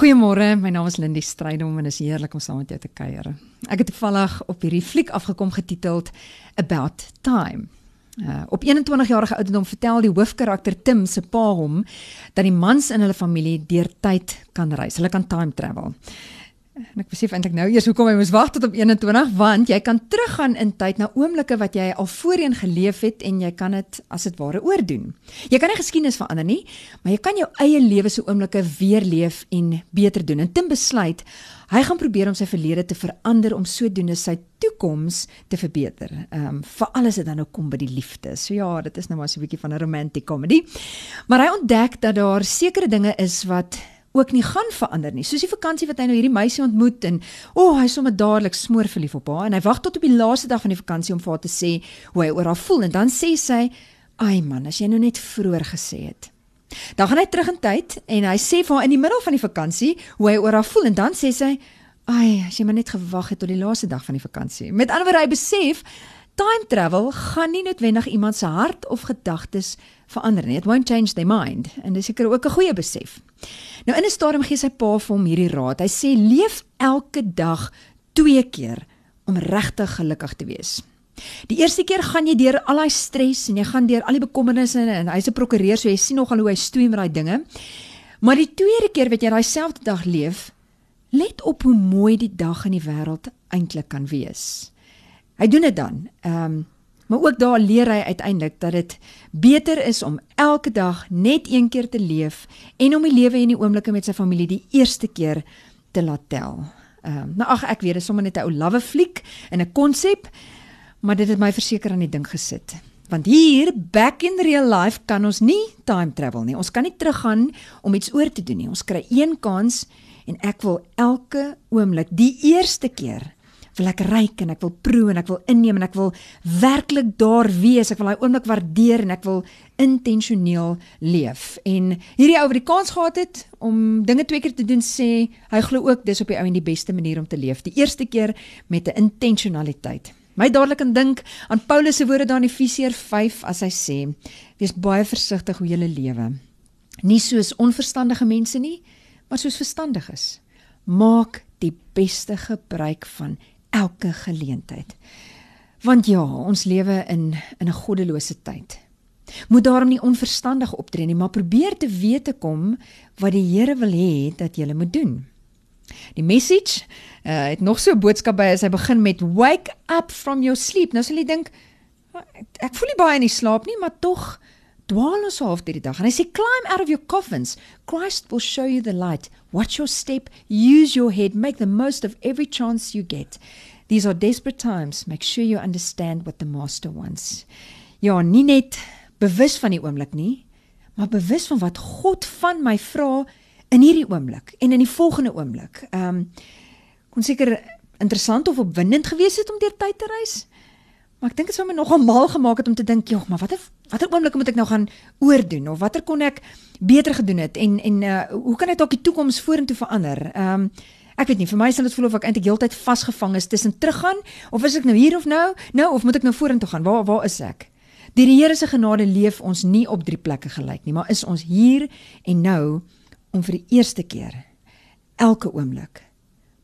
Goeiemôre, my naam is Lindie Strydom en is heerlik om saam met jou te kuier. Ek het toevallig op hierdie fliek afgekom getiteld About Time. Uh, op 21 jarige ouderdom vertel die hoofkarakter Tim se pa hom dat die mans in hulle familie deur tyd kan reis. Hulle kan time travel. En ek besef eintlik nou eers hoekom hy moes wag tot op 21 want jy kan teruggaan in tyd na oomblikke wat jy al voorheen geleef het en jy kan dit as dit ware oordoen. Jy kan nie geskiedenis verander nie, maar jy kan jou eie lewe se oomblikke weer leef en beter doen. En Tim besluit hy gaan probeer om sy verlede te verander om sodoende sy toekoms te verbeter. Ehm um, vir alles wat dan nou kom by die liefde. So ja, dit is nou maar so 'n bietjie van 'n romantic comedy. Maar hy ontdek dat daar sekere dinge is wat ook nie gaan verander nie. Soos die vakansie wat hy nou hierdie meisie ontmoet en o, oh, hy sommer dadelik smoor verlief op haar en hy wag tot op die laaste dag van die vakansie om vir haar te sê hoe hy oor haar voel en dan sê sy, "Ai man, as jy nou net vroeër gesê het." Dan gaan hy terug in tyd en hy sê vir haar in die middel van die vakansie hoe hy oor haar voel en dan sê sy, "Ai, as jy maar net gewag het tot die laaste dag van die vakansie." Met ander woorde, hy besef time travel gaan nie noodwendig iemand se hart of gedagtes verander nie. It won't change their mind en dis seker ook 'n goeie besef. Nou in 'n stadium gee sy pa vir hom hierdie raad. Hy sê leef elke dag twee keer om regtig gelukkig te wees. Die eerste keer gaan jy deur al daai stres en jy gaan deur al die bekommernisse en hy's 'n prokureur so jy sien nogal hoe hy stoei met daai dinge. Maar die tweede keer wat jy daai selfde dag leef, let op hoe mooi die dag in die wêreld eintlik kan wees. Hy doen dit dan. Ehm um, maar ook daar leer hy uiteindelik dat dit beter is om elke dag net een keer te leef en om die lewe en die oomblikke met sy familie die eerste keer te laat tel. Ehm um, nou ag ek weet dit is sommer net 'n ou lawwe fliek en 'n konsep, maar dit het my verseker aan die ding gesit. Want hier back in real life kan ons nie time travel nie. Ons kan nie teruggaan om iets oor te doen nie. Ons kry een kans en ek wil elke oomblik die eerste keer wil ek ryk en ek wil proe en ek wil inneem en ek wil werklik daar wees. Ek wil daai oomblik waardeer en ek wil intentioneel leef. En hierdie ou wat die kans gehad het om dinge twee keer te doen sê, hy glo ook dis op die ou en die beste manier om te leef. Die eerste keer met 'n intentionaliteit. My dadelik aan dink aan Paulus se woorde daar in Efesiërs 5 as hy sê: "Wees baie versigtig hoe jy lewe. Nie soos onverstandige mense nie, maar soos verstandiges. Maak die beste gebruik van elke geleentheid. Want ja, ons lewe in in 'n goddelose tyd. Moet daarom nie onverstandig optree nie, maar probeer te weet te kom wat die Here wil hê dat jy moet doen. Die message uh, het nog so 'n boodskap by as hy begin met wake up from your sleep. Nou sal jy dink ek voel nie baie in die slaap nie, maar tog dwaal ons half deur die dag. En hy sê climb out of your coffins. Christ will show you the light. Watch your step, use your head, make the most of every chance you get. These are desperate times. Make sure you understand what the master wants. Ja, nie net bewus van die oomblik nie, maar bewus van wat God van my vra in hierdie oomblik en in die volgende oomblik. Ehm um, kon seker interessant of opwindend gewees het om deur tyd te reis. Maar ek dink dit sou my nogal mal gemaak het om te dink, "Jog, maar watter watter oomblik moet ek nou gaan oordoen of watter kon ek beter gedoen het en en uh, hoe kan ek dalk die toekoms vorentoe verander?" Ehm um, ek weet nie, vir my sal dit voel of ek eintlik heeltyd vasgevang is tussen teruggaan of is ek nou hier of nou? Nou of moet ek nou vorentoe gaan? Waar waar is ek? Deur die Here se genade leef ons nie op drie plekke gelyk nie, maar is ons hier en nou om vir die eerste keer elke oomblik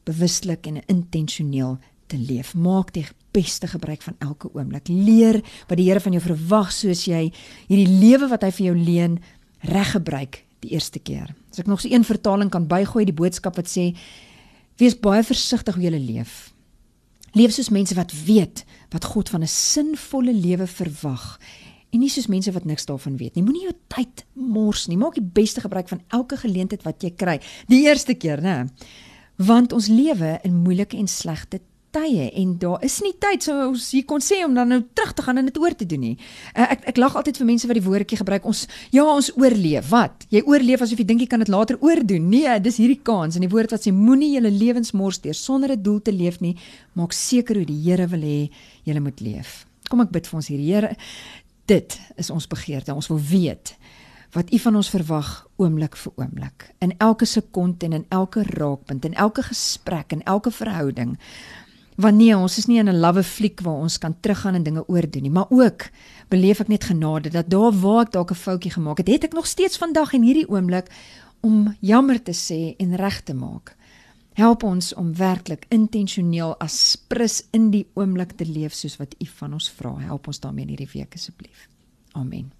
bewuslik en intentioneel te leef. Maak die beste gebruik van elke oomblik. Leer wat die Here van jou verwag soos jy hierdie lewe wat hy vir jou leen reg gebruik die eerste keer. As ek nog so een vertaling kan bygooi die boodskap wat sê wees baie versigtig hoe jy leef. Leef soos mense wat weet wat God van 'n sinvolle lewe verwag en nie soos mense wat niks daarvan weet nie. Moenie jou tyd mors nie. Maak die beste gebruik van elke geleentheid wat jy kry. Die eerste keer, né? Want ons lewe in moeilike en slegte tye en daar is nie tyd so ons hier kon sê om dan nou terug te gaan en dit oor te doen nie. Uh, ek ek lag altyd vir mense wat die woordjie gebruik ons ja ons oorleef. Wat? Jy oorleef asof jy dink jy kan dit later oordoen. Nee, dis hierdie kans en die woord wat sê moenie julle lewens mors deur sonder 'n doel te leef nie. Maak seker hoe die Here wil hê jy moet leef. Kom ek bid vir ons hier. Here, dit is ons begeerte. Ons wil weet wat u van ons verwag oomblik vir oomblik in elke sekonde en in elke raakpunt en elke gesprek en elke verhouding Want nee, ons is nie in 'n lawwe fliek waar ons kan teruggaan en dinge oordoen nie, maar ook beleef ek net genade dat daar waar ek dalk 'n foutjie gemaak het, het ek nog steeds vandag en hierdie oomblik om jammer te sê en reg te maak. Help ons om werklik intentioneel as prins in die oomblik te leef soos wat U van ons vra. Help ons daarmee in hierdie week asseblief. Amen.